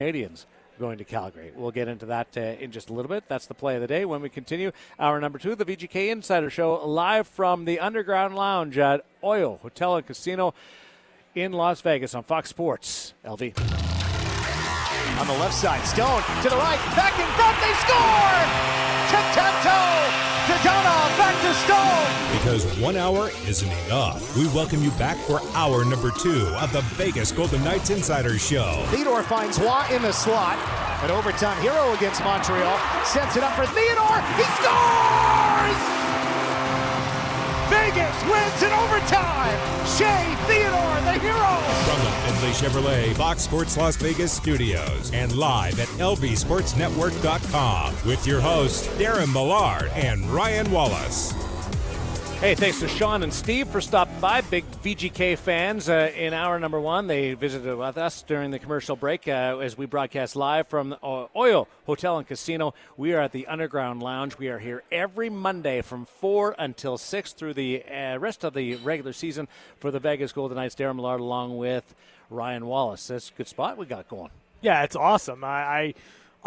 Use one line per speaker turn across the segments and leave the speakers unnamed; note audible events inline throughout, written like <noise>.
Canadiens going to Calgary. We'll get into that uh, in just a little bit. That's the play of the day. When we continue, our number two, the VGK Insider Show, live from the Underground Lounge at Oyo Hotel and Casino in Las Vegas on Fox Sports. LV.
On the left side, Stone to the right, back in front, they score!
Because one hour isn't enough. We welcome you back for hour number two of the Vegas Golden Knights Insider Show.
Theodore finds Roy in the slot. An overtime hero against Montreal. Sets it up for Theodore. He scores! Vegas wins in overtime. Shea Theodore, the hero.
From the Findlay Chevrolet Fox Sports Las Vegas studios and live at lvsportsnetwork.com with your hosts Darren Millard and Ryan Wallace.
Hey, thanks to Sean and Steve for stopping by. Big VGK fans uh, in hour number one. They visited with us during the commercial break uh, as we broadcast live from uh, Oyo Hotel and Casino. We are at the Underground Lounge. We are here every Monday from 4 until 6 through the uh, rest of the regular season for the Vegas Golden Knights. Darren Millard along with Ryan Wallace. That's a good spot we got going.
Yeah, it's awesome. I, I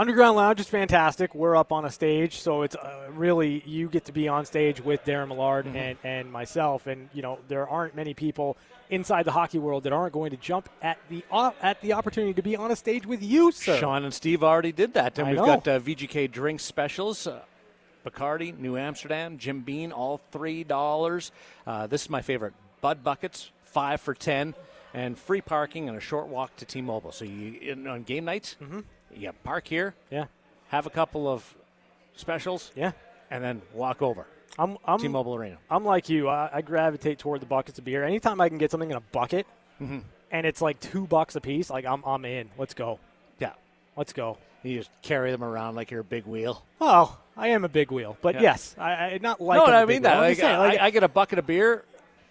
Underground Lounge is fantastic. We're up on a stage, so it's uh, really you get to be on stage with Darren Millard mm-hmm. and, and myself. And you know there aren't many people inside the hockey world that aren't going to jump at the uh, at the opportunity to be on a stage with you, sir.
Sean and Steve already did that, and
I
we've
know.
got uh, VGK drink specials. Uh, Bacardi, New Amsterdam, Jim Beam, all three dollars. Uh, this is my favorite. Bud buckets, five for ten, and free parking and a short walk to T-Mobile. So you in, on game nights.
Mm-hmm.
Yeah, park here.
Yeah.
Have a couple of specials.
Yeah.
And then walk over.
I'm, I'm
T-Mobile Arena.
I'm like you. I, I gravitate toward the buckets of beer. Anytime I can get something in a bucket,
mm-hmm.
and it's like two bucks a piece, like I'm I'm in. Let's go.
Yeah.
Let's go.
You just carry them around like you're a big wheel.
Well, I am a big wheel, but
Yeah.
yes, I, I not like.
no, I mean that. Like,
saying, like,
I, I get a bucket of beer.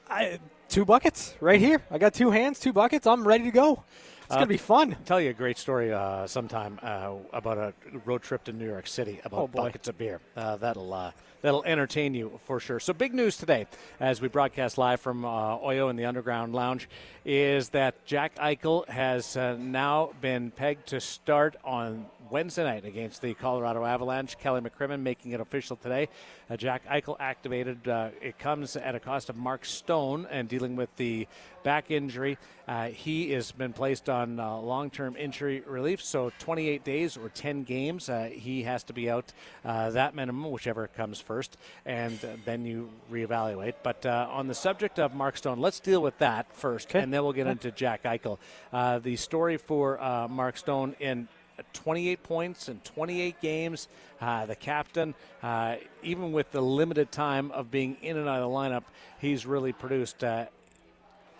I, two buckets right here. I got two hands, two buckets. I'm ready to go. It's
Uh,
gonna be fun.
tell you a great story uh, sometime uh, about a road trip to New York City about
Oh,
buckets of beer. Uh, that'll uh, that'll entertain you for sure. So big news today, as we broadcast live from uh, Oyo in the Underground Lounge, is that Jack Eichel has uh, now been pegged to start on Wednesday night against the Colorado Avalanche. Kelly McCrimmon making it official today. Uh, Jack Eichel activated. Uh, it comes at a cost of Mark Stone and dealing with the back injury. Uh, he has been placed on uh, long-term injury relief, so 28 days or 10 games. Uh, he has to be out uh, that minimum, whichever comes first, and uh, then you reevaluate. But uh, on the subject of Mark Stone, let's deal with that first, and then we'll get into Jack Eichel. Uh, the story for uh, Mark Stone in 28 points in 28 games. Uh, the captain, uh, even with the limited time of being in and out of the lineup, he's really produced. Uh,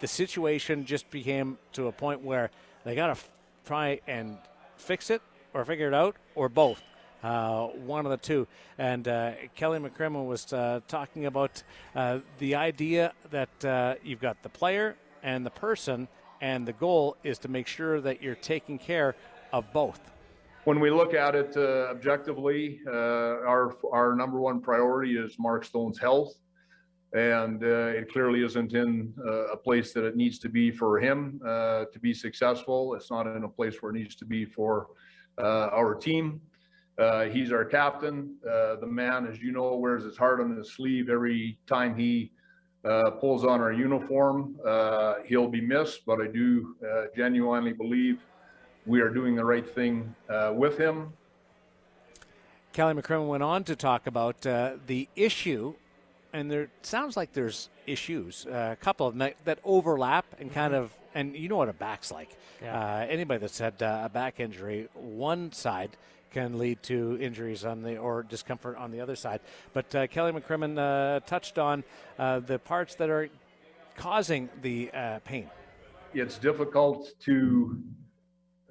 the situation just became to a point where they got to f- try and fix it or figure it out or both. Uh, one of the two. And uh, Kelly McCrimmon was uh, talking about uh, the idea that uh, you've got the player and the person, and the goal is to make sure that you're taking care of both.
When we look at it uh, objectively, uh, our our number one priority is Mark Stone's health, and uh, it clearly isn't in uh, a place that it needs to be for him uh, to be successful. It's not in a place where it needs to be for uh, our team. He's our captain. The man, as you know, wears his heart on his sleeve every time he uh, pulls on our uniform. Uh, he'll be missed, but I do uh, genuinely believe we are doing the right thing uh, with him.
Kelly McCrimmon went on to talk about uh, the issue, and there sounds like there's issues, uh, a couple of them that, that overlap and kind of, and you know what a back's like.
Yeah.
Uh, anybody that's had uh, a back injury, one side can lead to injuries on the or discomfort on the other side. But uh, Kelly McCrimmon uh, touched on uh, the parts that are causing the uh, pain.
It's difficult to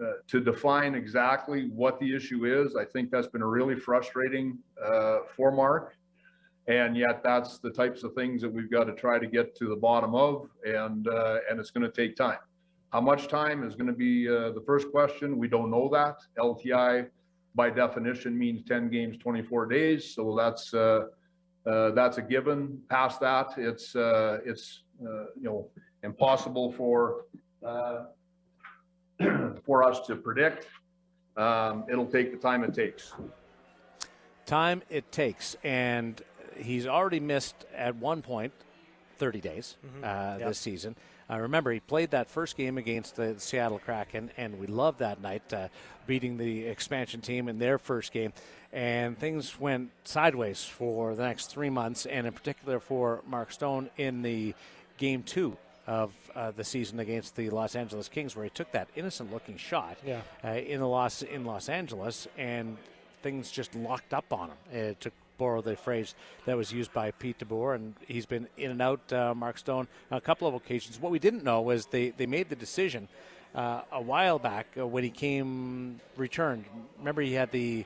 uh, to define exactly what the issue is. I think that's been really frustrating uh, for Mark. And yet that's the types of things that we've got to try to get to the bottom of and uh, and it's going to take time. How much time is going to be uh, the first question? We don't know that. LTI by definition means 10 games, 24 days. So that's uh, that's a given. Past that, it's it's you know impossible for <clears throat> for us to predict. um, it'll take the time it takes.
Time it takes, and he's already missed at one point 30 days
Mm-hmm.
uh,
Yep.
this season. Uh, remember, he played that first game against the Seattle Kraken, and we loved that night, uh, beating the expansion team in their first game. And things went sideways for the next three months, and in particular for Mark Stone in the game two of uh, the season against the Los Angeles Kings, where he took that innocent-looking shot
Yeah.
uh, in the Los in Los Angeles, and things just locked up on him. Uh, to borrow the phrase that was used by Pete DeBoer, and he's been in and out. Uh, Mark Stone on a couple of occasions. What we didn't know was they they made the decision uh, a while back uh, when he came returned. Remember, he had the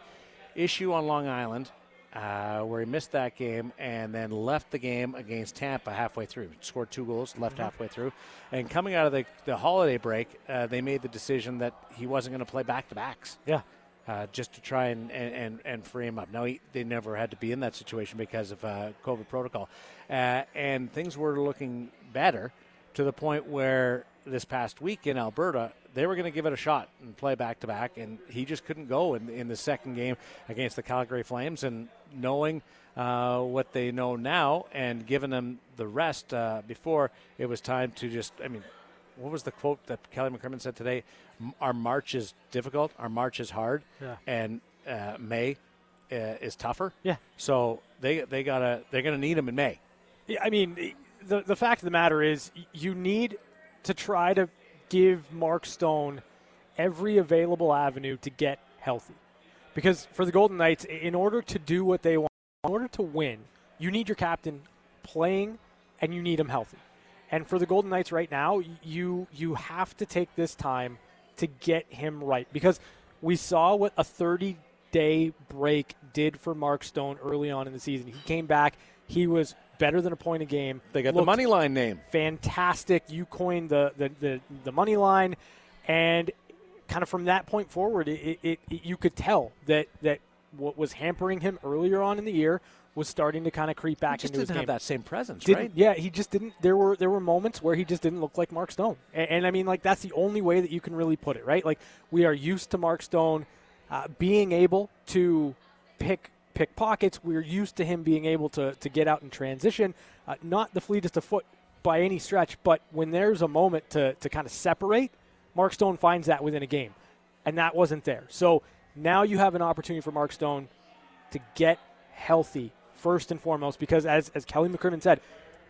issue on Long Island. Uh, where he missed that game and then left the game against Tampa halfway through. Scored two goals, left halfway through. And coming out of the, the holiday break, uh, they made the decision that he wasn't going to play back to backs
Yeah.
uh, just to try and, and, and, and free him up. Now, he, they never had to be in that situation because of uh, COVID protocol. Uh, and things were looking better to the point where this past week in Alberta, they were going to give it a shot and play back to back. And he just couldn't go in, in the second game against the Calgary Flames. And knowing uh, what they know now and giving them the rest uh, before, it was time to just, I mean, what was the quote that Kelly McCrimmon said today? Our March is difficult. Our March is hard,
Yeah.
and uh, May uh, is tougher.
Yeah.
So they they gotta they're gonna need him in May.
Yeah, I mean, the the fact of the matter is, you need to try to give Mark Stone every available avenue to get healthy, because for the Golden Knights, in order to do what they want, in order to win, you need your captain playing, and you need him healthy. And for the Golden Knights right now, you you have to take this time to get him right because we saw what a 30 day break did for Mark Stone early on in the season. He came back, he was better than a point a game.
They got the money line name.
fantastic. You coined the the, the, the money line, and kind of from that point forward, it, it, it, you could tell that that what was hampering him earlier on in the year was starting to kind of creep
He
back
just
into his
didn't have
game.
that same presence,
Didn't,
right?
Yeah, he just didn't. There were there were moments where he just didn't look like Mark Stone, and, and I mean, like that's the only way that you can really put it, right? Like we are used to Mark Stone uh, being able to pick pick pockets. We're used to him being able to to get out and transition, uh, not the fleetest of foot by any stretch, but when there's a moment to to kind of separate, Mark Stone finds that within a game, and that wasn't there. So now you have an opportunity for Mark Stone to get healthy first and foremost because as, as kelly mccrimmon said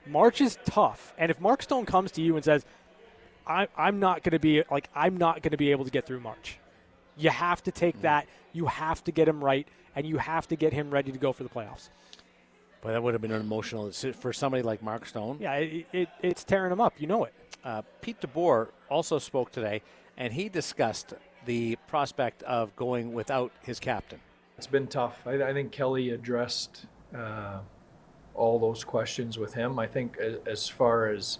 march is tough. And if mark stone comes to you and says I, i'm not going to be like i'm not going to be able to get through march you have to take that. You have to get him right and you have to get him ready to go for the playoffs
But that would have been an emotional for somebody like Mark Stone.
yeah it, it, it's tearing him up you know it
Uh, Pete DeBoer also spoke today, and he discussed the prospect of going without his captain.
It's been tough. I, I think Kelly addressed uh, all those questions with him. I think as, as far as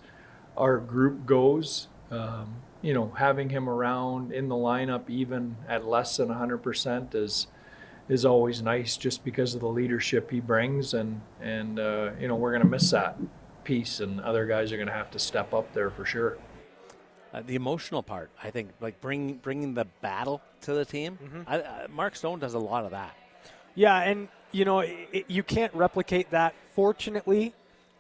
our group goes, um, you know, having him around in the lineup, even at less than 100%, is is always nice, just because of the leadership he brings, and and uh, you know we're going to miss that piece, and other guys are going to have to step up there for sure.
Uh, the emotional part, I think, like bring, bringing the battle to the team. I, I, Mark Stone does a lot of that.
Yeah, and you know it, it- you can't replicate that. Fortunately,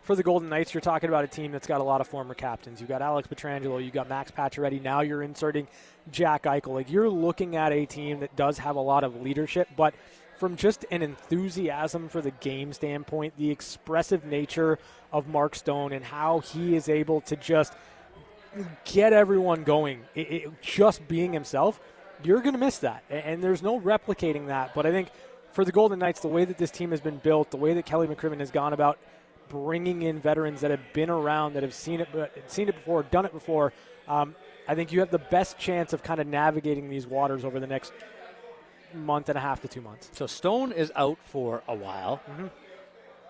for the Golden Knights, you're talking about a team that's got a lot of former captains. You've got Alex Pietrangelo, you've got Max Pacioretty. Now you're inserting Jack Eichel. Like you're looking at a team that does have a lot of leadership, but from just an enthusiasm for the game standpoint, the expressive nature of Mark Stone and how he is able to just get everyone going, it, it, just being himself, you're going to miss that. A- And there's no replicating that. But I think for the Golden Knights, the way that this team has been built, the way that Kelly McCrimmon has gone about bringing in veterans that have been around, that have seen it, seen it before, done it before, um, I think you have the best chance of kind of navigating these waters over the next month and a half to two months.
So Stone is out for a while.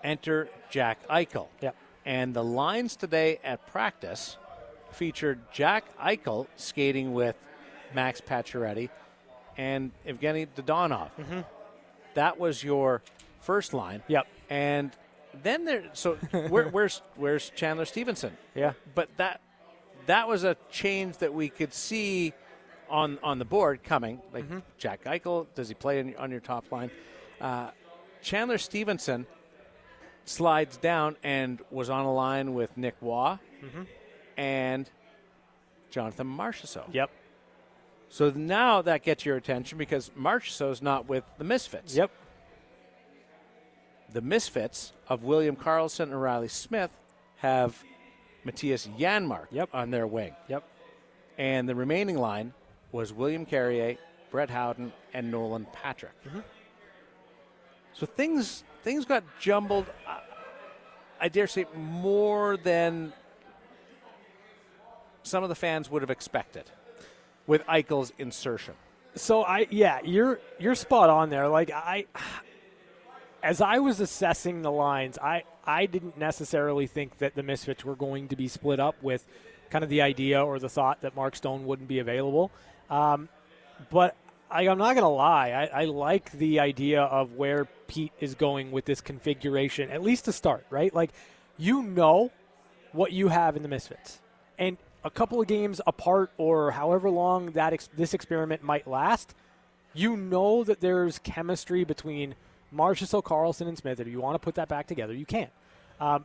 Enter Jack Eichel.
Yep.
And the lines today at practice featured Jack Eichel skating with Max Pacioretty and Evgeny Dadonov. That was your first line.
Yep.
And then there, so where, <laughs> where's where's Chandler Stephenson?
Yeah.
But that that was a change that we could see on on the board coming, like Jack Eichel. Does he play in, on your top line? Uh, Chandler Stephenson slides down and was on a line with Nick Roy and Jonathan Marchessault.
Yep.
So now that gets your attention because Marchessault's not with the Misfits.
Yep.
The Misfits of William Karlsson and Riley Smith have Mattias Janmark
Yep.
on their wing.
Yep.
And the remaining line was William Carrier, Brett Howden, and Nolan Patrick. So things things got jumbled. uh, I dare say more than some of the fans would have expected with Eichel's insertion.
So I yeah, you're you're spot on there. Like I as I was assessing the lines, I I didn't necessarily think that the Misfits were going to be split up with kind of the idea or the thought that Mark Stone wouldn't be available. Um, but I, I'm not going to lie, I, I like the idea of where Pete is going with this configuration, at least to start, right? Like, you know what you have in the Misfits. And a couple of games apart, or however long that ex- this experiment might last, you know that there's chemistry between Marchessault, Karlsson, and Smith. If you want to put that back together, you can. Um,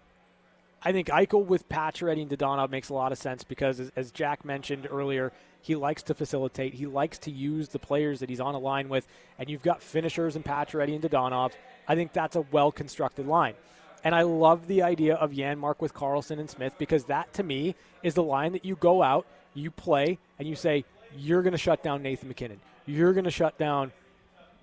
I think Eichel with Pacioretty and Dadonov makes a lot of sense because, as, as Jack mentioned earlier, he likes to facilitate. He likes to use the players that he's on a line with, and you've got finishers in Pacioretty and Dadonov. I think that's a well constructed line. And I love the idea of Janmark with Karlsson and Smith because that, to me, is the line that you go out, you play, and you say, you're going to shut down Nathan MacKinnon. You're going to shut down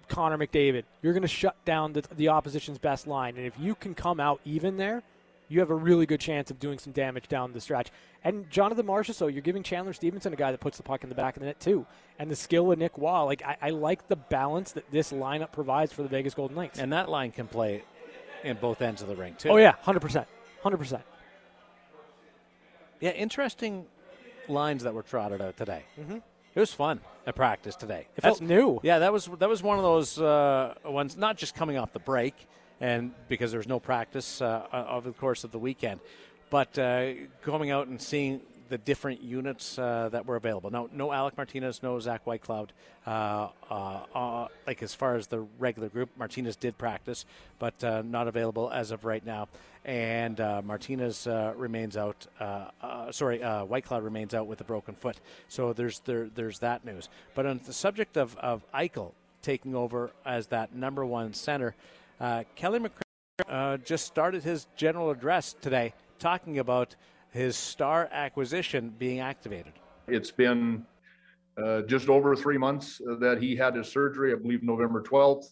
Connor McDavid. You're going to shut down the, the opposition's best line. And if you can come out even there, you have a really good chance of doing some damage down the stretch. And Jonathan Marchessault, you're giving Chandler Stephenson a guy that puts the puck in the back of the net too. And the skill of Nick Roy. Like I, I like the balance that this lineup provides for the Vegas Golden Knights.
And that line can play in both ends of the ring, too.
oh yeah, hundred percent, hundred percent.
Yeah, interesting lines that were trotted out today. Mm-hmm. It was fun at practice today.
It felt new.
Yeah, that was that was one of those uh, ones. Not just coming off the break, and because there was no practice uh, over the course of the weekend, but uh, coming out and seeing the different units uh, that were available. No, no Alec Martinez, no Zach Whitecloud. Uh, uh, uh, like as far as the regular group, Martinez did practice, but uh, not available as of right now. And uh, Martinez remains out. Sorry, Whitecloud remains out with a broken foot. So there's there, there's that news. But on the subject of of Eichel taking over as that number one center, Kelly uh, just started his general address today talking about his star acquisition being activated.
It's been uh, just over three months that he had his surgery, I believe November 12th.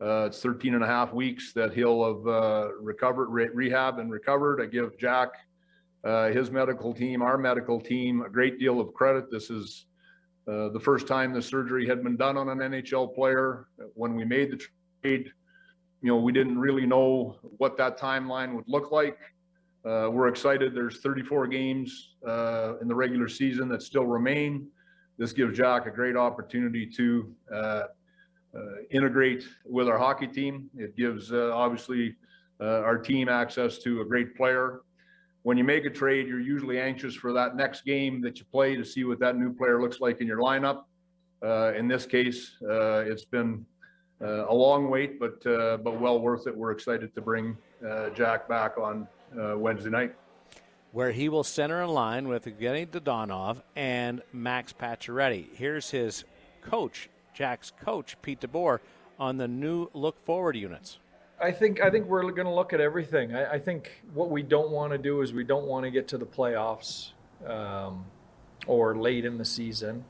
Uh, It's 13 and a half weeks that he'll have uh, recovered, re- rehab and recovered. I give Jack, uh, his medical team, our medical team, a great deal of credit. This is uh, the first time the surgery had been done on an NHL player. When we made the trade, you know, we didn't really know what that timeline would look like. Uh, we're excited. There's 34 games uh, in the regular season that still remain. This gives Jack a great opportunity to uh, uh, integrate with our hockey team. It gives uh, obviously uh, our team access to a great player. When you make a trade, you're usually anxious for that next game that you play to see what that new player looks like in your lineup. In this case, it's been a long wait, but but well worth it. We're excited to bring Jack back on uh, Wednesday night.
where he will center in line with Evgeny Dadonov and Max Pacioretty. Here's his coach, Jack's coach, Pete DeBoer, on the new look forward units.
I think I think we're going to look at everything. I, I think what we don't want to do is we don't want to get to the playoffs um, or late in the season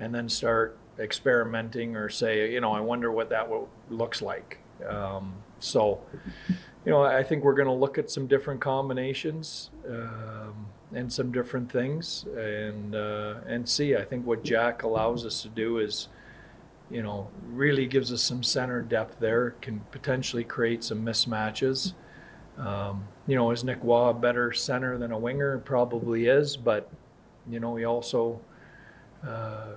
and then start experimenting or say, you know, I wonder what that wo- looks like. Um, so, you know, I think we're going to look at some different combinations um, and some different things and uh, and see. I think what Jack allows us to do is you know, really gives us some center depth there, can potentially create some mismatches. Um, you know, is Nick Roy a better center than a winger? Probably is, but, you know, he also uh,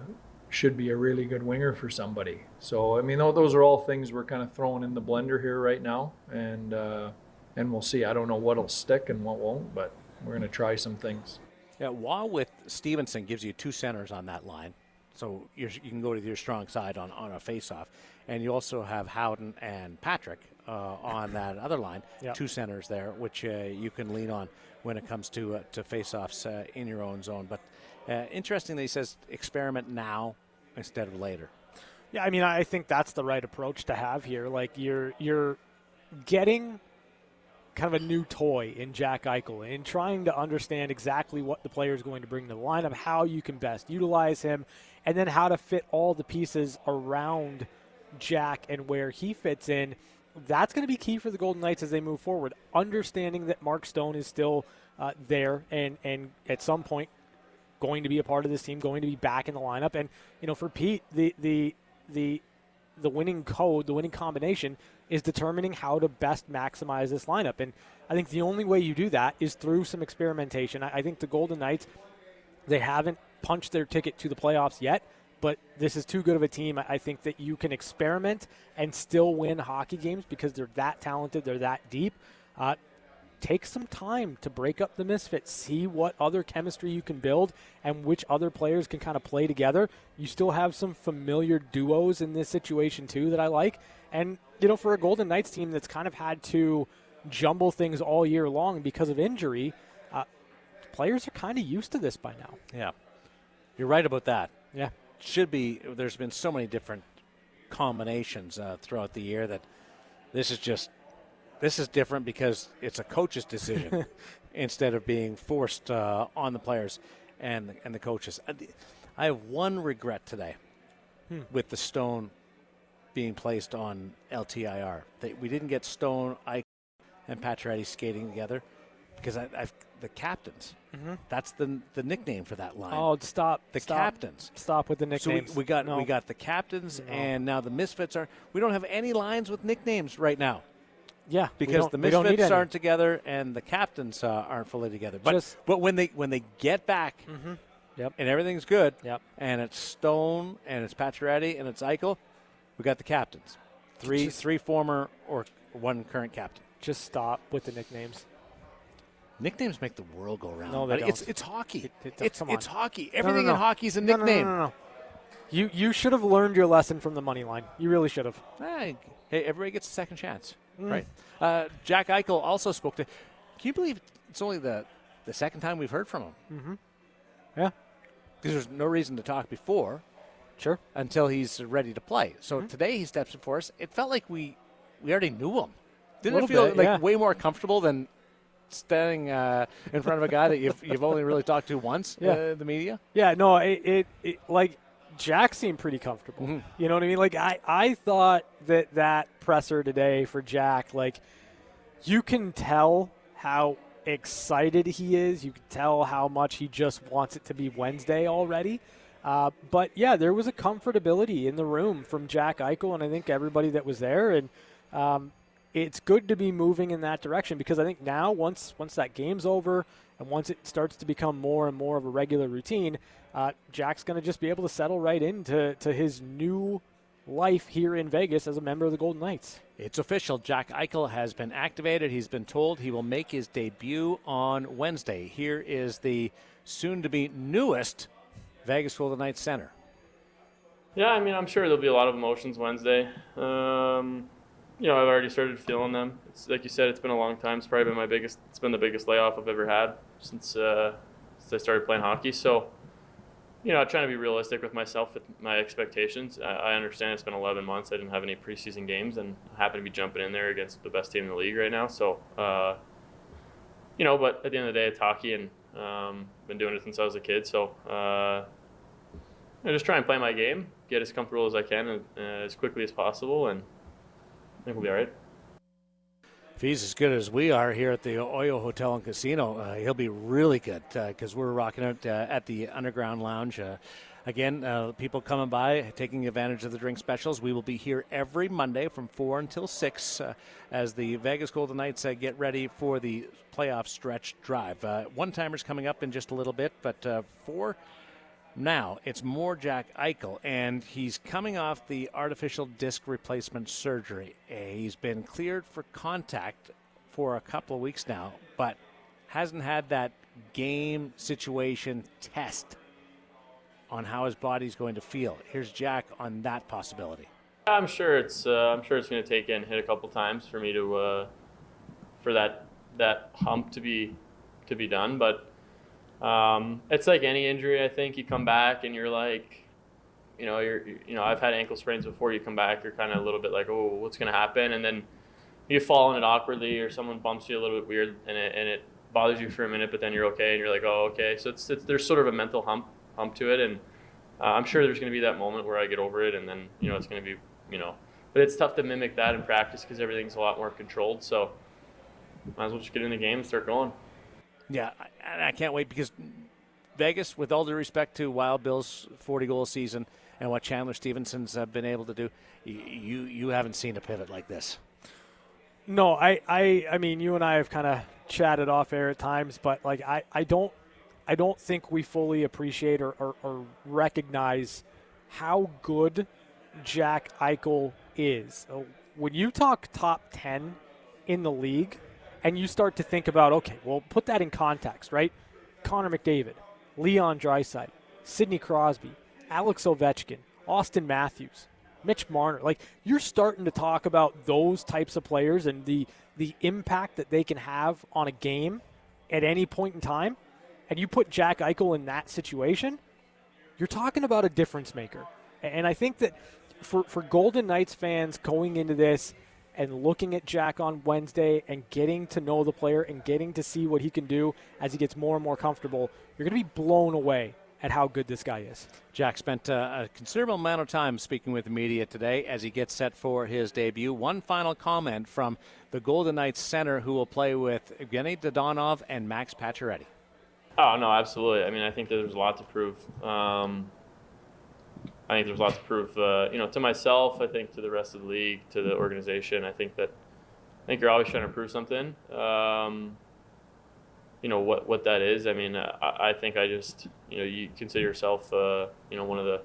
should be a really good winger for somebody. So, I mean, those are all things we're kind of throwing in the blender here right now, and, uh, and we'll see. I don't know what'll stick and what won't, but we're going to try some things.
Yeah, Roy with Stephenson gives you two centers on that line. so you can go to your strong side on, on a face-off. And you also have Howden and Patrick uh, on that <laughs> other line,
Yep.
two centers there, which uh, you can lean on when it comes to uh, to face-offs uh, in your own zone. But uh, interesting that he says experiment now instead of later.
Yeah, I mean, I think that's the right approach to have here. Like you're you're getting kind of a new toy in Jack Eichel and trying to understand exactly what the player is going to bring to the lineup, how you can best utilize him, and then how to fit all the pieces around Jack and where he fits in. That's going to be key for the Golden Knights as they move forward. Understanding that Mark Stone is still uh, there and and at some point going to be a part of this team, going to be back in the lineup. And you know, for Pete, the the the the winning code, the winning combination is determining how to best maximize this lineup. And I think the only way you do that is through some experimentation. I, I think the Golden Knights they haven't punched their ticket to the playoffs yet. But this is too good of a team. I think that you can experiment and still win hockey games because they're that talented, they're that deep. Uh, take some time to break up the misfits, see what other chemistry you can build and which other players can kind of play together. You still have some familiar duos in this situation too that I like. And you know, for a Golden Knights team that's kind of had to jumble things all year long because of injury, uh, players are kind of used to this by now.
Yeah, you're right about that.
Yeah.
Should be. There's been so many different combinations uh, throughout the year that this is just this is different because it's a coach's decision <laughs> instead of being forced uh, on the players and and the coaches. Uh, I have one regret today with the Stone being placed on LTIR. That we didn't get Stone, Ike, and Pacioretty skating together because I, I've, the captains. That's the the nickname for that line.
Oh, stop.
the
stop,
captains.
Stop with the
So we,
nicknames.
we got
No.
we got the captains,
No.
and now the misfits are. We don't have any lines with nicknames right now
yeah
because the
we
misfits aren't together and the captains uh, aren't fully together. But
Just-
but when they when they get back,
Yep.
and everything's good,
Yep.
and it's Stone and it's Pacioretty and it's Eichel, we got the captains, three
Just-
three former or one current captain.
Just stop with the nicknames.
Nicknames make the world go round.
No, they
but It's
don't.
it's it's hockey.
It- it-
it's
come on.
it's hockey.
No, no,
Everything
no.
in hockey is a
No, no,
nickname.
No, no, no, You you should have learned your lesson from the money line. You really should have.
Hey, hey, everybody gets a second chance,
Mm.
right? Uh, Jack Eichel also spoke to. Can you believe it's only the the second time we've heard from him?
Mm-hmm. Yeah.
Because there's no reason to talk before
Sure.
until he's ready to play. So
Mm-hmm.
today he steps in for us. It felt like we we already knew him. Didn't it feel
bit,
like
yeah.
way more comfortable than standing uh, in front of a guy that you've you've only really talked to once? <laughs>
Yeah.
Uh, the media.
Yeah, no, it, it, it like Jack seemed pretty comfortable.
Mhm.
You know what I mean? Like I, I thought that that presser today for Jack, like you can tell how excited he is. You can tell how much he just wants it to be Wednesday already. Uh, but yeah, there was a comfortability in the room from Jack Eichel, and I think everybody that was there. And um, it's good to be moving in that direction because I think now once once that game's over and once it starts to become more and more of a regular routine, uh, Jack's going to just be able to settle right into to his new life here in Vegas as a member of the Golden Knights.
It's official. Jack Eichel has been activated. He's been told he will make his debut on Wednesday. Here is the soon to be newest Vegas Golden Knights center.
Yeah, I mean, I'm sure there'll be a lot of emotions Wednesday. Um, you know, I've already started feeling them. It's like you said, it's been a long time. It's probably been my biggest. It's been the biggest layoff I've ever had since uh, since I started playing hockey. So, you know, I'm trying to be realistic with myself with my expectations. I, I understand it's been 11 months. I didn't have any preseason games, and I happen to be jumping in there against the best team in the league right now. So, uh, you know, but at the end of the day, it's hockey, and um, been doing it since I was a kid. So. Uh, I just try and play my game, get as comfortable as I can, and uh, as quickly as possible, and think we'll be all right.
If he's as good as we are here at the Oyo Hotel and Casino, uh, he'll be really good because we're rocking out uh, at the Underground Lounge. Uh, again, uh, people coming by, taking advantage of the drink specials. We will be here every Monday from 4 until 6 uh, as the Vegas Golden Knights uh, get ready for the playoff stretch drive. Uh, One timers coming up in just a little bit, but uh, for now, it's more Jack Eichel, and he's coming off the artificial disc replacement surgery. Uh, He's been cleared for contact for a couple of weeks now, but hasn't had that game situation test on how his body's going to feel. Here's Jack on that possibility.
I'm sure it's uh, I'm sure it's going to take and hit a couple times for me to uh, for that that hump to be to be done. But um, it's like any injury. I think you come back and you're like, you know, you're you know I've had ankle sprains before. You come back, you're kind of a little bit like, oh, what's going to happen? And then you fall on it awkwardly, or someone bumps you a little bit weird, and it and it bothers you for a minute, but then you're okay, and you're like, oh, okay. So it's, it's there's sort of a mental hump hump to it, and uh, I'm sure there's going to be that moment where I get over it, and then you know it's going to be you know, but it's tough to mimic that in practice because everything's a lot more controlled. So might as well just get in the game and start going.
Yeah, I, I can't wait because Vegas, with all due respect to Wild Bill's 40 goal season and what Chandler Stephenson's uh, been able to do, you you haven't seen a pivot like this.
No, I, I, I mean, you and I have kind of chatted off air at times, but like I, I don't, I don't think we fully appreciate or, or, or recognize how good Jack Eichel is. When you talk top 10 in the league and you start to think about, okay, well, put that in context, right? Connor McDavid, Leon Draisaitl, Sidney Crosby, Alex Ovechkin, Austin Matthews, Mitch Marner. Like you're starting to talk about those types of players and the the impact that they can have on a game at any point in time. And you put Jack Eichel in that situation, you're talking about a difference maker. And I think that for, for Golden Knights fans going into this and looking at Jack on Wednesday and getting to know the player and getting to see what he can do as he gets more and more comfortable, you're going to be blown away at how good this guy is.
Jack spent uh, a considerable amount of time speaking with the media today as he gets set for his debut. One final comment from the Golden Knights center who will play with Evgeny Dadonov and Max Pacioretty.
Oh, no, absolutely. I mean, I think there's a lot to prove. Um, I think there's lots of proof, uh, you know, to myself. I think to the rest of the league, to the organization. I think that I think you're always trying to prove something. Um, you know what what that is. I mean, I, I, think I just you know you consider yourself uh, you know one of the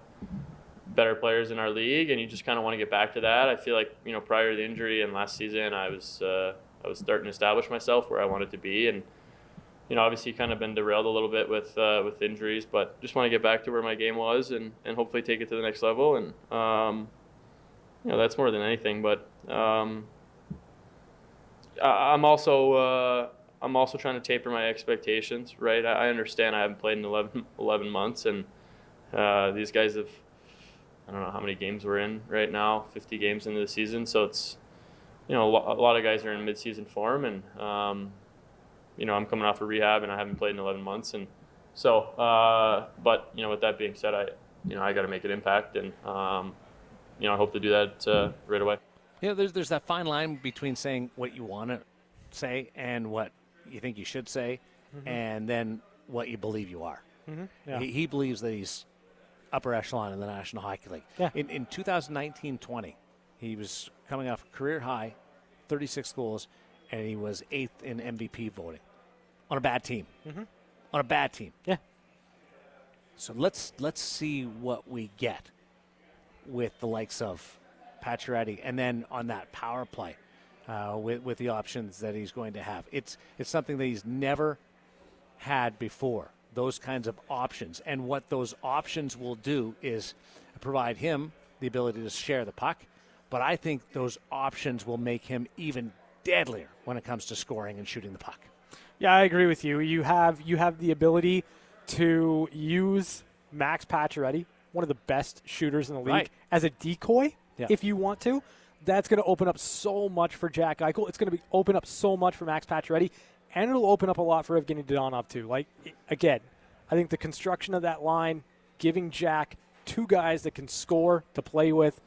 better players in our league, and you just kind of want to get back to that. I feel like you know prior to the injury and last season, I was uh, I was starting to establish myself where I wanted to be, and you know, obviously kind of been derailed a little bit with uh, with injuries, but just want to get back to where my game was and, and hopefully take it to the next level. And um, you know, that's more than anything. But um, I, am also uh, I'm also trying to taper my expectations. Right, I, I, understand I haven't played in 11, 11 months, and uh, these guys have I don't know how many games we're in right now, 50 games into the season. So it's you know a lot of guys are in midseason form, and um, you know, I'm coming off of rehab and I haven't played in 11 months. And so, uh, but, you know, with that being said, I, you know, I got to make an impact and, um, you know, I hope to do that uh, right away.
You know, there's, there's that fine line between saying what you want to say and what you think you should say mm-hmm. and then what you believe you are. Mm-hmm. Yeah. He, he, believes that he's upper echelon in the National Hockey League. Yeah. In, in 2019-20, he was coming off career high, 36 goals, and he was eighth in MVP voting on a bad team. Mm-hmm. On a bad team.
Yeah.
So let's let's see what we get with the likes of Pacioretty, and then on that power play uh, with with the options that he's going to have. It's it's something that he's never had before. Those kinds of options, and what those options will do is provide him the ability to share the puck. But I think those options will make him even deadlier when it comes to scoring and shooting the puck.
Yeah, I agree with you. You have you have the ability to use Max Pacioretty, one of the best shooters in the league, right. as a decoy yeah. if you want to. That's going to open up so much for Jack Eichel. It's going to be open up so much for Max Pacioretty, and it'll open up a lot for Evgeny Dadonov too. Like again, I think the construction of that line, giving Jack two guys that can score to play with,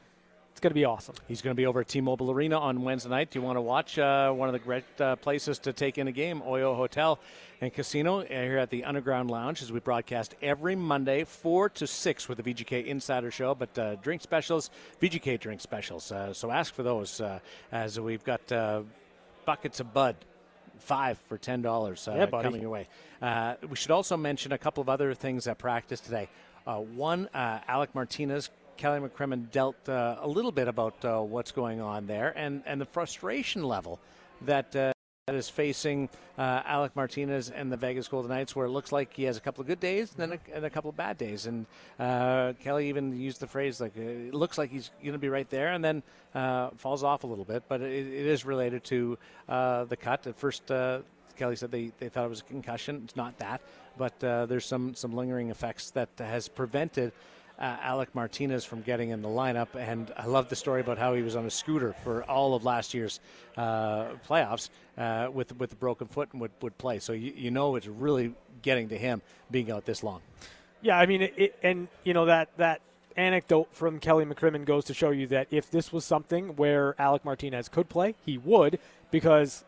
going to be awesome.
He's going to be over at T-Mobile Arena on Wednesday night. Do you want to watch uh, one of the great uh, places to take in a game, Oyo Hotel and Casino here at the Underground Lounge as we broadcast every Monday, 4 to 6 with the VGK Insider Show. But uh, drink specials, VGK drink specials. Uh, so ask for those uh, as we've got uh, buckets of Bud five for ten dollars uh, yeah, coming your way. Uh, we should also mention a couple of other things at practice today. Uh, one, Alec Martinez Kelly McCrimmon dealt uh, a little bit about uh, what's going on there and, and the frustration level that uh, that is facing uh, Alec Martinez and the Vegas Golden Knights, where it looks like he has a couple of good days and then a, and a couple of bad days. And uh, Kelly even used the phrase like, uh, "It looks like he's going to be right there," and then falls off a little bit. But it, it is related to the cut. At first, Kelly said they, they thought it was a concussion. It's not that, but there's some some lingering effects that has prevented uh, Alec Martinez from getting in the lineup. And I love the story about how he was on a scooter for all of last year's uh, playoffs uh, with with a broken foot and would, would play. So you, you know it's really getting to him being out this long.
Yeah, I mean, it, it, and you know that that anecdote from Kelly McCrimmon goes to show you that if this was something where Alec Martinez could play, he would because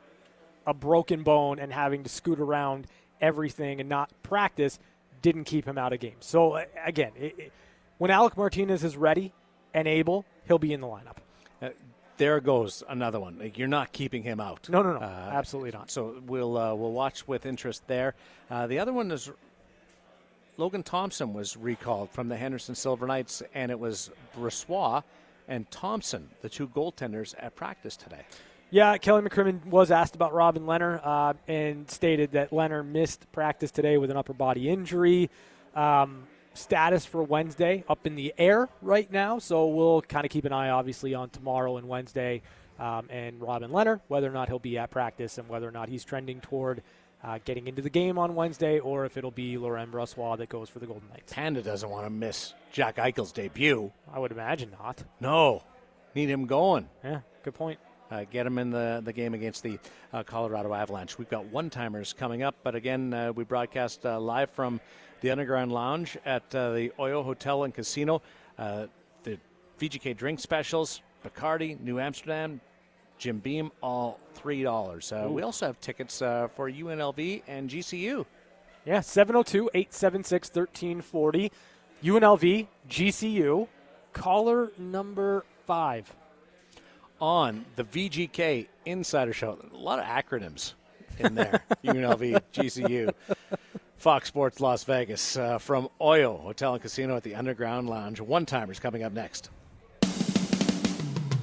a broken bone and having to scoot around everything and not practice didn't keep him out of games. So again, it, when Alec Martinez is ready and able, he'll be in the lineup.
Uh, there goes another one. Like you're not keeping him out.
No, no, no, uh, absolutely not.
So we'll uh, we'll watch with interest there. Uh, the other one is Logan Thompson was recalled from the Henderson Silver Knights, and it was Brossoit and Thompson, the two goaltenders, at practice today.
Yeah, Kelly McCrimmon was asked about Robin Lehner uh, and stated that Lehner missed practice today with an upper body injury. Um, status for Wednesday up in the air right now. So we'll kind of keep an eye, obviously, on tomorrow and Wednesday um, and Robin Lehner, whether or not he'll be at practice and whether or not he's trending toward uh, getting into the game on Wednesday or if it'll be Laurent Brossoit that goes for the Golden Knights.
Panda doesn't want to miss Jack Eichel's debut.
I would imagine not.
No. Need him going.
Yeah, good point.
Uh, get him in the, the game against the uh, Colorado Avalanche. We've got one timers coming up, but again, uh, we broadcast uh, live from the Underground Lounge at uh, the Oyo Hotel and Casino. Uh, the VGK drink specials, Bacardi, New Amsterdam, Jim Beam, all three dollars. Uh, we also have tickets uh, for UNLV and GCU.
Yeah, 702-876-1340. UNLV, GCU, caller number five.
On the VGK Insider Show. A lot of acronyms in there. <laughs> UNLV, GCU. Fox Sports Las Vegas uh, from Oyo Hotel and Casino at the Underground Lounge. One timers coming up next.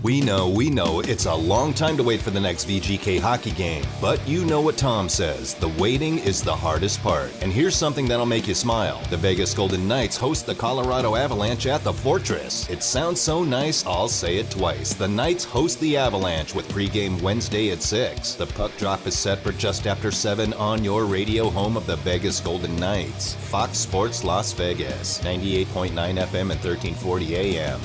We know, we know it's a long time to wait for the next VGK hockey game, but you know what Tom says the waiting is the hardest part. And here's something that'll make you smile the Vegas Golden Knights host the Colorado Avalanche at the Fortress. It sounds so nice, I'll say it twice. The Knights host the Avalanche with pregame Wednesday at 6. The puck drop is set for just after 7 on your radio home of the Vegas Golden Knights. Fox Sports Las Vegas, 98.9 FM and 1340 AM.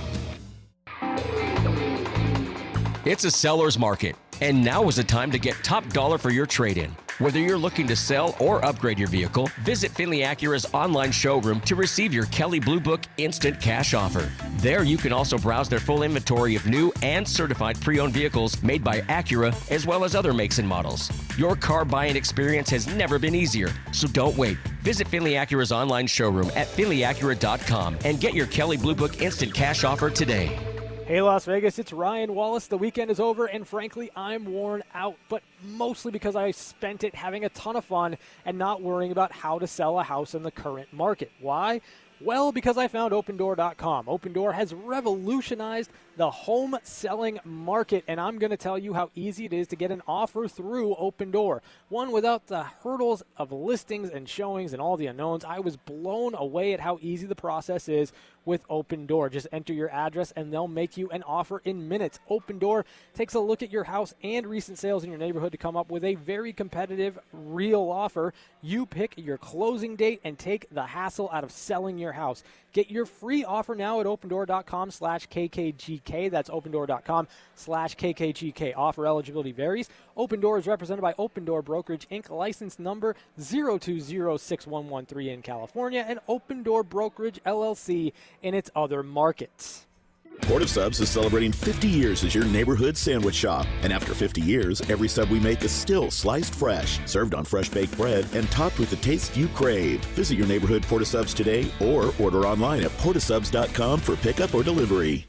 It's a seller's market, and now is the time to get top dollar for your trade in. Whether you're looking to sell or upgrade your vehicle, visit Findlay Acura's online showroom to receive your Kelley Blue Book instant cash offer. There you can also browse their full inventory of new and certified pre owned vehicles made by Acura, as well as other makes and models. Your car buying experience has never been easier, so don't wait. Visit Findlay Acura's online showroom at findlayacura.com and get your Kelley Blue Book instant cash offer today.
Hey, Las Vegas, it's Ryan Wallace. The weekend is over, and frankly, I'm worn out, but mostly because I spent it having a ton of fun and not worrying about how to sell a house in the current market. Why? Well, because I found opendoor.com. OpenDoor has revolutionized the home selling market, and I'm going to tell you how easy it is to get an offer through Open Door. One without the hurdles of listings and showings and all the unknowns. I was blown away at how easy the process is with Open Door. Just enter your address and they'll make you an offer in minutes. Open Door takes a look at your house and recent sales in your neighborhood to come up with a very competitive, real offer. You pick your closing date and take the hassle out of selling your house. Get your free offer now at opendoor.com slash kkgk. That's opendoor.com slash kkgk. Offer eligibility varies. Open Door is represented by Open Door Brokerage Inc. License number 0206113 in California and Open Door Brokerage LLC in its other markets.
Port of Subs is celebrating 50 years as your neighborhood sandwich shop. And after 50 years, every sub we make is still sliced fresh, served on fresh baked bread, and topped with the taste you crave. Visit your neighborhood Port of Subs today or order online at portasubs.com for pickup or delivery.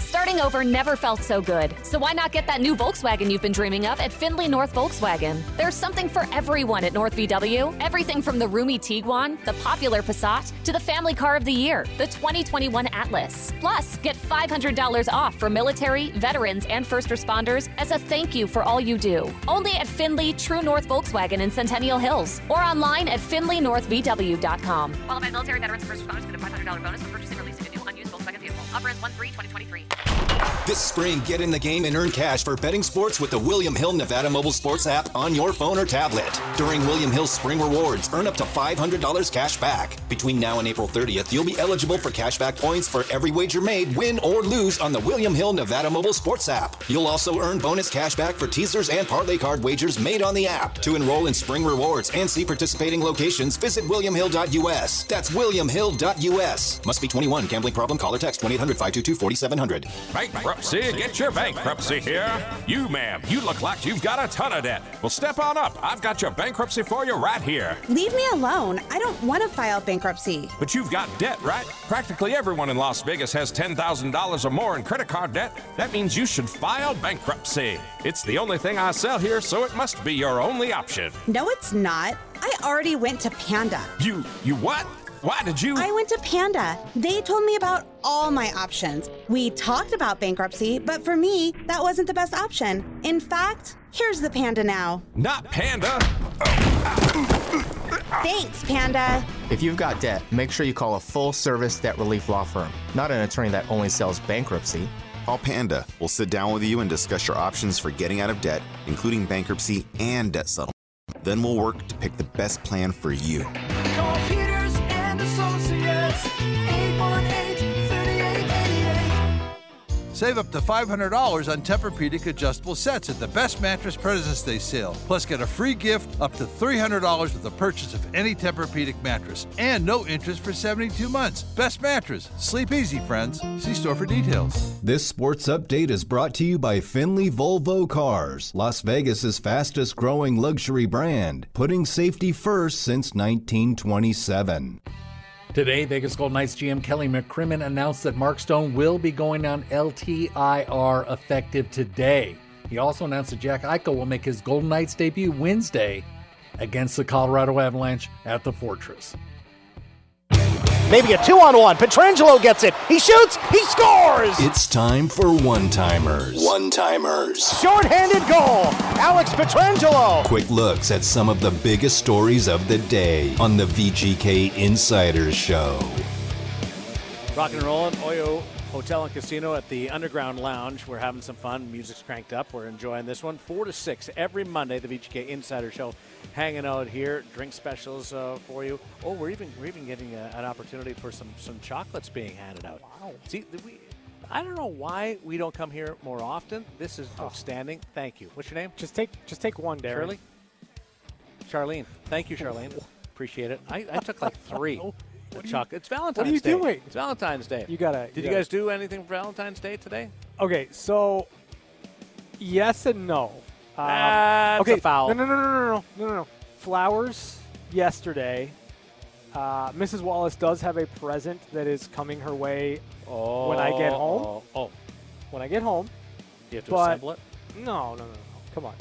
Starting over never felt so good. So why not get that new Volkswagen you've been dreaming of at Findlay North Volkswagen? There's something for everyone at North VW. Everything from the roomy Tiguan, the popular Passat, to the family car of the year, the 2021 Atlas. Plus, get $500 off for military, veterans, and first responders as a thank you for all you do. Only at Findlay True North Volkswagen in Centennial Hills or online at FindlayNorthVW.com. Qualified military veterans and first responders get a $500 bonus for purchasing or Offer ends 1 3 2023.
This spring, get in the game and earn cash for betting sports with the William Hill Nevada mobile sports app on your phone or tablet. During William Hill's Spring Rewards, earn up to $500 cash back. Between now and April 30th, you'll be eligible for cashback points for every wager made, win or lose on the William Hill Nevada mobile sports app. You'll also earn bonus cash back for teasers and parlay card wagers made on the app. To enroll in Spring Rewards and see participating locations, visit williamhill.us. That's williamhill.us. Must be 21. Gambling problem? Call or text 1 800 522 4700.
Bankruptcy? Get your bankruptcy here. You, ma'am, you look like you've got a ton of debt. Well, step on up. I've got your bankruptcy for you right here.
Leave me alone. I don't want to file bankruptcy.
But you've got debt, right? Practically everyone in Las Vegas has $10,000 or more in credit card debt. That means you should file bankruptcy. It's the only thing I sell here, so it must be your only option.
No, it's not. I already went to Panda.
You, you what? Why did you?
I went to Panda. They told me about all my options. We talked about bankruptcy, but for me, that wasn't the best option. In fact, here's the Panda now.
Not Panda.
Thanks, Panda.
If you've got debt, make sure you call a full service debt relief law firm, not an attorney that only sells bankruptcy.
Call Panda. We'll sit down with you and discuss your options for getting out of debt, including bankruptcy and debt settlement. Then we'll work to pick the best plan for you.
Save up to $500 on Tempur-Pedic adjustable sets at the Best Mattress President's Day sale. Plus, get a free gift up to $300 with the purchase of any Tempur-Pedic mattress. And no interest for 72 months. Best Mattress. Sleep easy, friends. See store for details.
This sports update is brought to you by Findlay Volvo Cars, Las Vegas's fastest growing luxury brand, putting safety first since 1927.
Today, Vegas Golden Knights GM Kelly McCrimmon announced that Mark Stone will be going on LTIR effective today. He also announced that Jack Eichel will make his Golden Knights debut Wednesday against the Colorado Avalanche at the Fortress.
Maybe a two on one. Pietrangelo gets it. He shoots. He scores.
It's time for one timers. One timers.
Shorthanded goal. Alex Pietrangelo.
Quick looks at some of the biggest stories of the day on the VGK Insiders Show.
Rock and rolling, Oyo Hotel and Casino at the Underground Lounge. We're having some fun. Music's cranked up. We're enjoying this one. Four to six every Monday. The VGK Insider Show, hanging out here. Drink specials uh, for you. Oh, we're even we're even getting a, an opportunity for some some chocolates being handed out. Wow. See, we, I don't know why we don't come here more often. This is outstanding. Thank you. What's your name?
Just take just take one, Darren.
Shirley. Charlene. Thank you, Charlene. Appreciate it. I, I took like <laughs> three. The chocolate. It's Valentine's Day.
What are you
Day.
doing?
It's Valentine's Day.
You gotta-
Did
you
you,
gotta-
guys do anything for Valentine's Day today?
Okay, so yes and no.
That's um,
okay.
a foul.
No, no, no, no, no, no, no, no. Flowers yesterday. Uh, Mrs. Wallace does have a present that is coming her way oh. oh, when I get home.
Oh, oh,
when I get home.
You have to
but
assemble it.
No, no, no, no. Come on.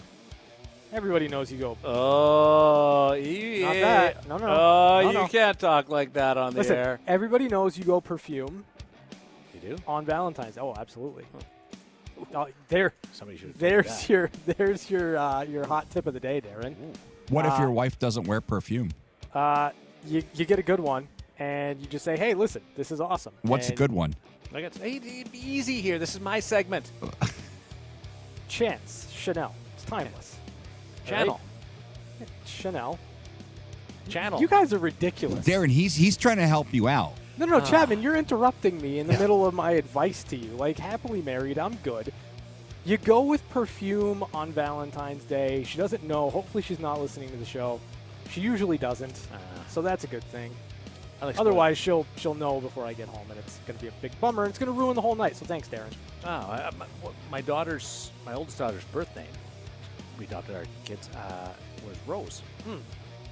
Everybody knows you go.
Oh, yeah.
not that. No, no.
Oh,
no, no.
you can't talk like that on
Listen, the
air.
Everybody knows you go perfume.
You do
on Valentine's. Oh, absolutely. Huh. Oh, there.
Somebody should.
There's
that.
your there's your uh, your hot tip of the day, Darren.
What if
Uh,
your wife doesn't wear perfume?
Uh, you, you get a good one, and you just say, "Hey, listen, this is awesome."
What's a
And
good one?
I got hey, it'd be easy here. This is my segment. <laughs>
Chance Chanel. It's timeless.
Channel.
Right? Chanel.
Channel.
You guys are ridiculous.
Darren, he's he's trying to help you out.
No, no, no,
Ah.
Chapman, you're interrupting me in the middle of my advice to you. Like, happily married, I'm good. You go with perfume on Valentine's Day. She doesn't know. Hopefully, she's not listening to the show. She usually doesn't.
Ah.
So that's a good thing. Otherwise, she'll she'll know before I get home, and it's going to be a big bummer, and it's going to ruin the whole night. So thanks, Darren.
Oh, I, my, my daughter's, my oldest daughter's birthday, we adopted our kids, uh, was Rose.
Hmm.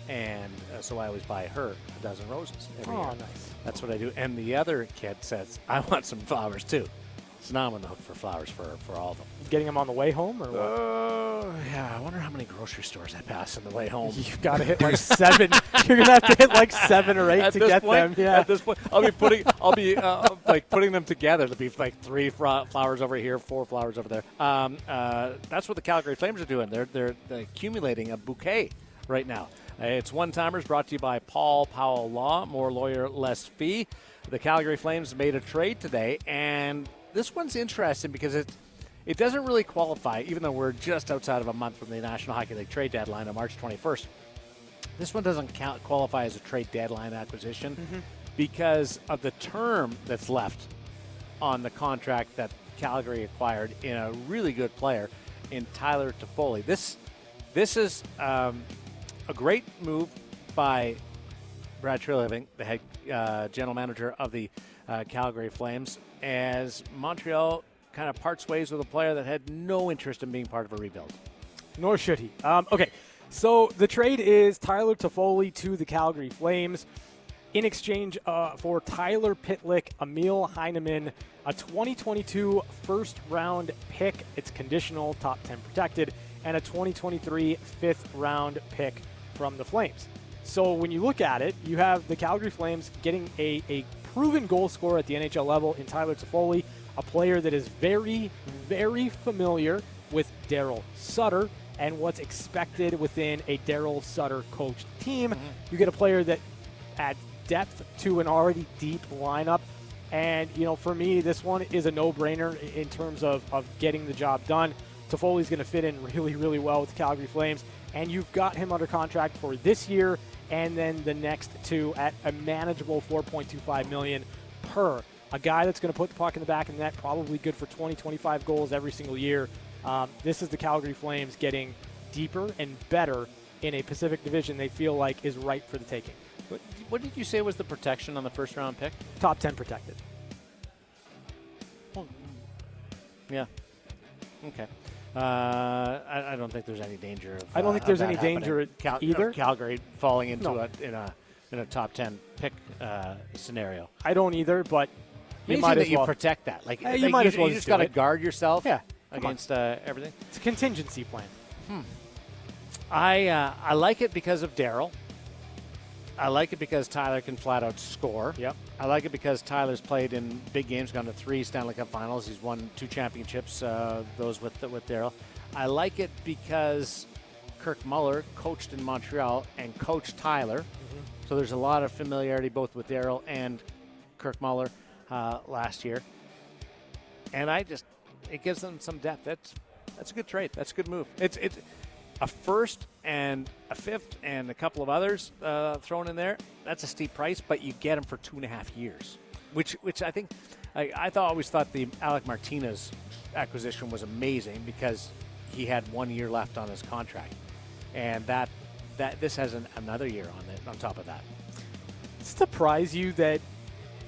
And uh, so I always buy her a dozen roses every
Oh,
year.
nice.
That's what I do. And the other kid says, <laughs> I want some flowers too. So now I'm on the hook for flowers for, for all of them.
Getting them on the way home, or what?
Oh, yeah. I wonder how many grocery stores I pass on the way home. <laughs>
You've got to hit like <laughs> seven. You're gonna have to hit like seven or eight
At
to get
point,
them. Yeah.
At this point, I'll be putting, I'll be uh, like putting them together. There'll be like three flowers over here, four flowers over there. Um, uh, that's what the Calgary Flames are doing. They're they're accumulating a bouquet right now. It's one timers brought to you by Paul Powell Law. More lawyer, less fee. The Calgary Flames made a trade today, and this one's interesting because it it doesn't really qualify, even though we're just outside of a month from the National Hockey League trade deadline on March 21st. This one doesn't count, qualify as a trade deadline acquisition because of the term that's left on the contract that Calgary acquired in a really good player in Tyler Toffoli. This this is um, a great move by Brad Treliving, the head uh, general manager of the uh, Calgary Flames, as Montreal kind of parts ways with a player that had no interest in being part of a rebuild.
Nor should he. Um, okay, so the trade is Tyler Toffoli to the Calgary Flames in exchange uh, for Tyler Pitlick, Emil Heineman, a 2022 first round pick. It's conditional, top 10 protected, and a 2023 fifth round pick from the Flames. So when you look at it, you have the Calgary Flames getting a, a proven goal scorer at the NHL level in Tyler Toffoli, a player that is very, very familiar with Daryl Sutter and what's expected within a Daryl Sutter coached team. Mm-hmm. You get a player that adds depth to an already deep lineup. And, you know, for me, this one is a no brainer in terms of, of getting the job done. Toffoli's going to fit in really, really well with the Calgary Flames. And you've got him under contract for this year and then the next two at a manageable 4.25 million per. A guy that's going to put the puck in the back of the net, probably good for 20, 25 goals every single year. Um, this is the Calgary Flames getting deeper and better in a Pacific Division they feel like is right for the taking.
What, what did you say was the protection on the first round pick?
Top 10 protected.
Yeah. Okay. Uh, I, I don't think there's any danger. Of,
I don't
uh,
think there's any
happening.
danger at
Cal-
either.
Calgary falling into
No.
a in a in a top ten pick uh, scenario.
I don't either, but you
Amazing
might
that
as
you
well
protect that. Like,
you might as well
you
just
just got to guard yourself.
Yeah,
against uh, everything.
It's a contingency plan.
Hmm. I uh, I like it because of Daryl. I like it because Tyler can flat out score.
Yep.
I like it because Tyler's played in big games, gone to three Stanley Cup Finals. He's won two championships, uh, those with with Daryl. I like it because Kirk Muller coached in Montreal and coached Tyler, so there's a lot of familiarity both with Daryl and Kirk Muller uh, last year. And I just it gives them some depth. That's that's a good trade. That's a good move. It's it's a first and a fifth and a couple of others uh, thrown in there. That's a steep price, but you get them for two and a half years, which which I think I, I thought always thought the Alec Martinez acquisition was amazing because he had one year left on his contract, and that that this has an, another year on it on top of that.
surprise you that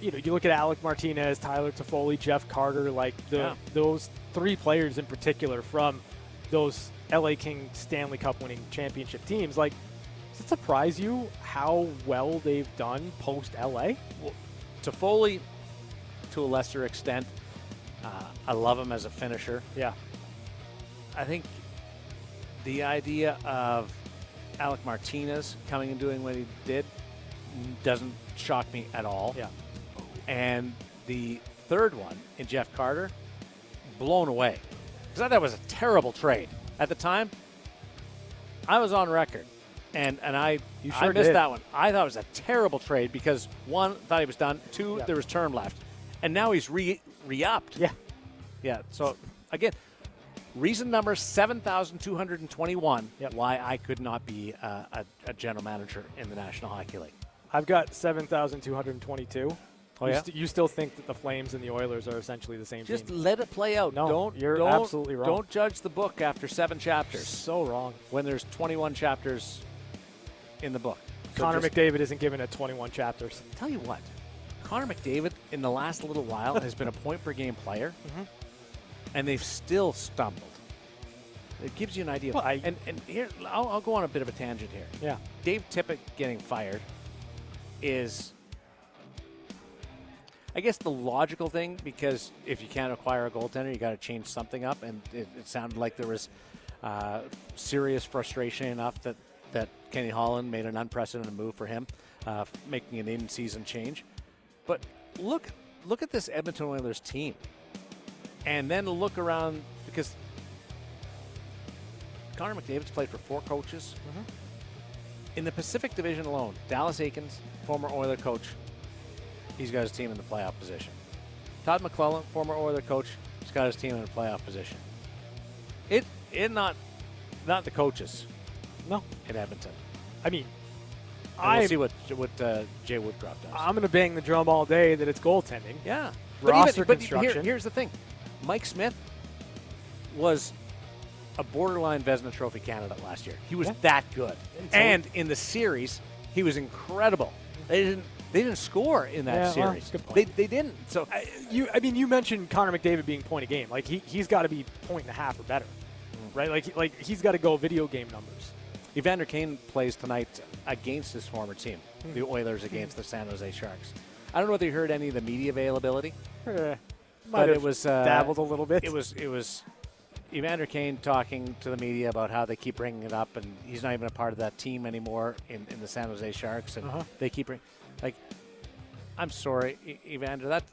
you know you look at Alec Martinez, Tyler Toffoli, Jeff Carter, like the
Yeah.
those three players in particular from those LA King Stanley Cup winning championship teams. Like, does it surprise you how well they've done post LA?
Well, Toffoli, to a lesser extent, uh, I love him as a finisher.
Yeah.
I think the idea of Alec Martinez coming and doing what he did doesn't shock me at all.
Yeah.
And the third one in Jeff Carter, blown away. Because I thought it was a terrible trade. At the time, I was on record. And, and I,
You
I
sure
missed
did.
that one. I thought it was a terrible trade because one, thought he was done. Two,
Yeah.
there was term left. And now he's re re upped.
Yeah.
Yeah. So again, reason number seven thousand two hundred and twenty-one. Why I could not be uh, a, a general manager in the National Hockey League.
I've got seven thousand two hundred twenty-two.
Oh,
you,
yeah?
st- you still think that the Flames and the Oilers are essentially the same
Just
team?
let it play out.
No,
don't
you're
don't-
absolutely wrong.
Don't judge the book after seven chapters.
So wrong.
When there's twenty-one chapters in the book.
Connor McDavid isn't given at 21 chapters.
Tell you what, Connor McDavid in the last little while has been a point per game player,
Mm-hmm.
and they've still stumbled. It gives you an idea.
Well, I-
and and here, I'll, I'll go on a bit of a tangent here.
Yeah.
Dave Tippett getting fired is, I guess, the logical thing because if you can't acquire a goaltender, you got to change something up, and it, it sounded like there was uh, serious frustration enough that that Kenny Holland made an unprecedented move for him, uh, making an in-season change. But look, look at this Edmonton Oilers team, and then look around because Connor McDavid's played for four coaches. In the Pacific Division alone, Dallas Eakins, former Oiler coach, he's got his team in the playoff position. Todd McLellan, former Oiler coach, he's got his team in the playoff position. It it not not the coaches.
No.
In Edmonton.
I mean, I
we'll see what what uh, Jay Woodcroft does.
I'm going to bang the drum all day that it's goaltending.
Yeah.
Roster
even- but
construction.
Here, here's the thing Mike Smith was a borderline Vezina Trophy candidate last year. He was
Yeah.
that good.
And
in the series, he was incredible. They didn't they didn't score in that
Yeah, well,
series.
point.
They, they didn't. So
I, you, I mean, you mentioned Connor McDavid being point a game. Like he, he's got to be point and a half or better,
Mm.
right? Like, like he's got to go video game numbers.
Evander Kane plays tonight against his former team,
Hmm.
the Oilers against the San Jose Sharks. I don't know whether you heard any of the media availability,
might
but it was uh,
dabbled a little bit.
It was it was Evander Kane talking to the media about how they keep bringing it up, and he's not even a part of that team anymore in, in the San Jose Sharks, and
Uh-huh.
they keep bring, like. I'm sorry, Evander. That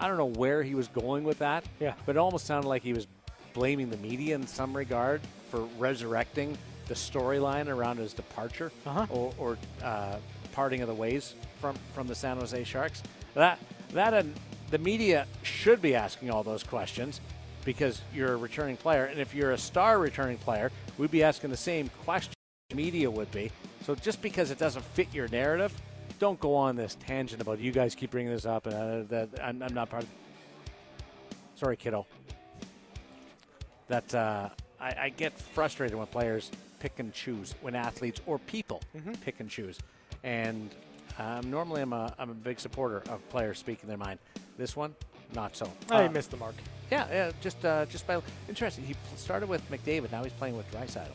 I don't know where he was going with that.
Yeah.
but it almost sounded like he was blaming the media in some regard for resurrecting the storyline around his departure
Uh-huh.
or, or uh, parting of the ways from, from the San Jose Sharks. That that and the media should be asking all those questions because you're a returning player, and if you're a star returning player, we'd be asking the same question the media would be. So just because it doesn't fit your narrative, don't go on this tangent about you guys keep bringing this up and uh, that I'm, I'm not part of. Sorry, kiddo. That uh, I, I get frustrated when players pick and choose, when athletes or people pick and choose, and um, normally I'm a, I'm a big supporter of players speaking their mind. This one, not so.
I
Uh,
missed the mark.
yeah, yeah, just uh, just by interesting. He started with McDavid. Now he's playing with Draisaitl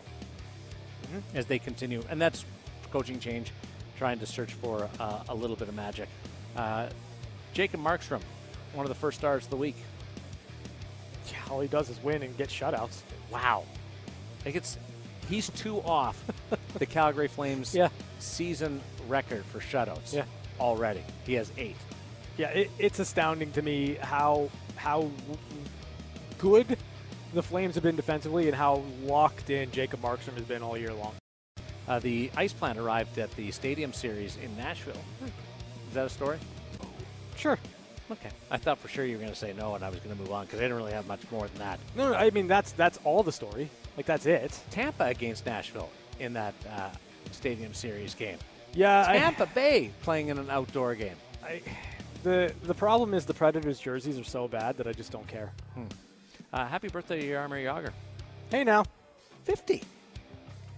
as they continue, and that's coaching change, trying to search for uh, a little bit of magic. Uh, Jacob Markstrom, one of the first stars of the week.
Yeah, all he does is win and get shutouts.
Wow, like it's he's two off <laughs> the Calgary Flames
Yeah.
season record for shutouts.
Yeah.
already he has eight.
Yeah, it, it's astounding to me how how good the Flames have been defensively and how locked in Jacob Markstrom has been all year long.
Uh, the ice plant arrived at the Stadium Series in Nashville. Is that a story?
Sure.
Okay. I thought for sure you were going to say no, and I was going to move on because I didn't really have much more than that.
No, no, I mean that's that's all the story. Like that's it.
Tampa against Nashville in that uh, Stadium Series game.
Yeah, I-
Tampa Bay playing in an outdoor game.
I, the the problem is the Predators jerseys are so bad that I just don't care.
Uh, happy birthday to Jaromir Jagr.
Hey now,
50.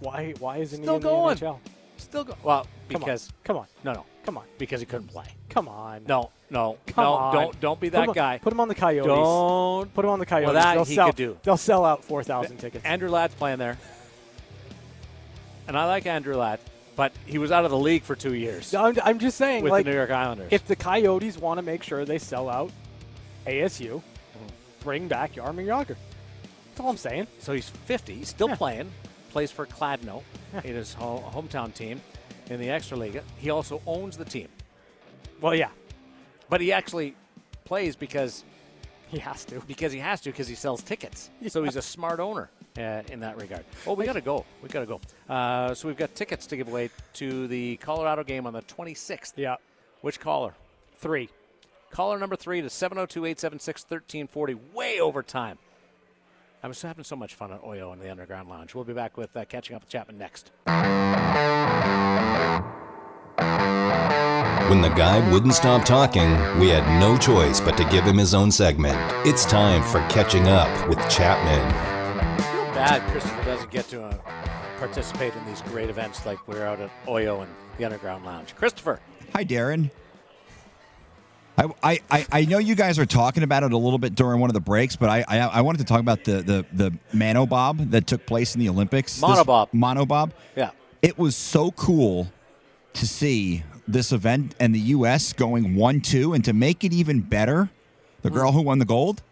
Why why isn't
Still
he in
going.
the NHL?
Still go. Well,
Come on.
because
Come on,
no, no,
come on,
because he couldn't play.
come on.
No, no,
Come
no.
on.
Don't don't be
Put
that
him on-
guy.
Put him on the Coyotes.
Don't
put him on the Coyotes.
Well, that
they'll
he
sell,
could do.
They'll sell out four thousand tickets.
Andrew Ladd's playing there, and I like Andrew Ladd, but he was out of the league for two years
I'm, I'm just saying,
with
like,
the New York Islanders.
if the Coyotes want to make sure they sell out ASU. Bring back Jaromir Jagr. That's all I'm saying.
So he's 50. He's still playing. Plays for Kladno <laughs> in his ho- hometown team in the Extraliga. He also owns the team.
Well, yeah,
But he actually plays because
he has to.
because he has to because he sells tickets. <laughs> So he's a smart owner uh, in that regard. Oh, we got to go. We got to go. Uh, so we've got tickets to give away to the Colorado game on the 26th.
Yeah,
Which caller?
three.
Caller number three to 702 876 1340. Way over time. I was having so much fun at Oyo in the Underground Lounge. We'll be back with uh, Catching Up with Chapman next.
When the guy wouldn't stop talking, we had no choice but to give him his own segment. It's time for Catching Up with Chapman.
feel bad Christopher doesn't get to uh, participate in these great events like we're out at Oyo and the Underground Lounge. Christopher.
Hi, Darren. I, I- I, know you guys are talking about it a little bit during one of the breaks, but I I, I wanted to talk about the the the monobob that took place in the Olympics. This-
Monobob.
monobob.
Yeah.
It was so cool to see this event and the U.S. going one two, and to make it even better, the girl who won the gold,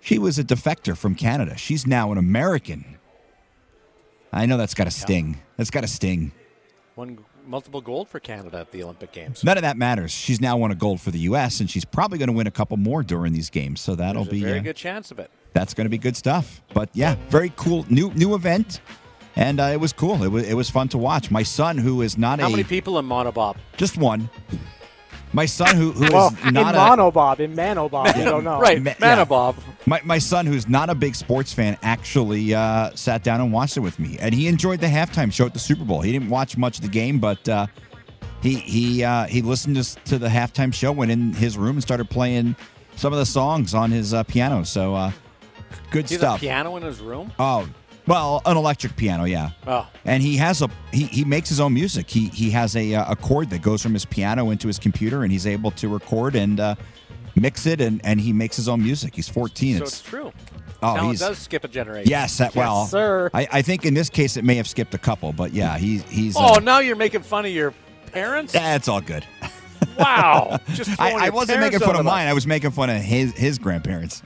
she was a defector from Canada. She's now an American. I know that's got a sting. That's got a sting.
Won multiple gold for Canada at the Olympic Games.
None of that matters. She's now won a gold for the U.S. and she's probably going to win a couple more during these games. So that'll
There's a
be
very
uh,
good chance of it.
that's going to be good stuff. But yeah, very cool new new event, and uh, it was cool. It was it was fun to watch. My son, who is not a.
How
a
many people in monobob?
just one. My son, who who is
well, in
not a
monobob, in manobob, you don't know.
Right,
Ma-
Manobob.
My, my son, who's not a big sports fan, actually uh, sat down and watched it with me, and he enjoyed the halftime show at the Super Bowl. He didn't watch much of the game, but uh, he he uh, he listened to, to the halftime show, went in his room and started playing some of the songs on his uh, piano. So uh, good
He
stuff.
a piano in his room?
Oh, well, an electric piano, yeah.
Oh.
And he has a he, he makes his own music. He he has a uh, a cord that goes from his piano into his computer, and he's able to record and uh, mix it, and and he makes his own music. He's 14.
So it's true.
Oh,
Talent
he's-
does skip a generation.
Yes, that, well,
sir.
I, I think in this case it may have skipped a couple, but yeah, he, he's.
Oh,
uh,
now you're making fun of your parents?
that's all good.
Wow. <laughs> Just
I, I wasn't making fun of mine. I was making fun of his his grandparents.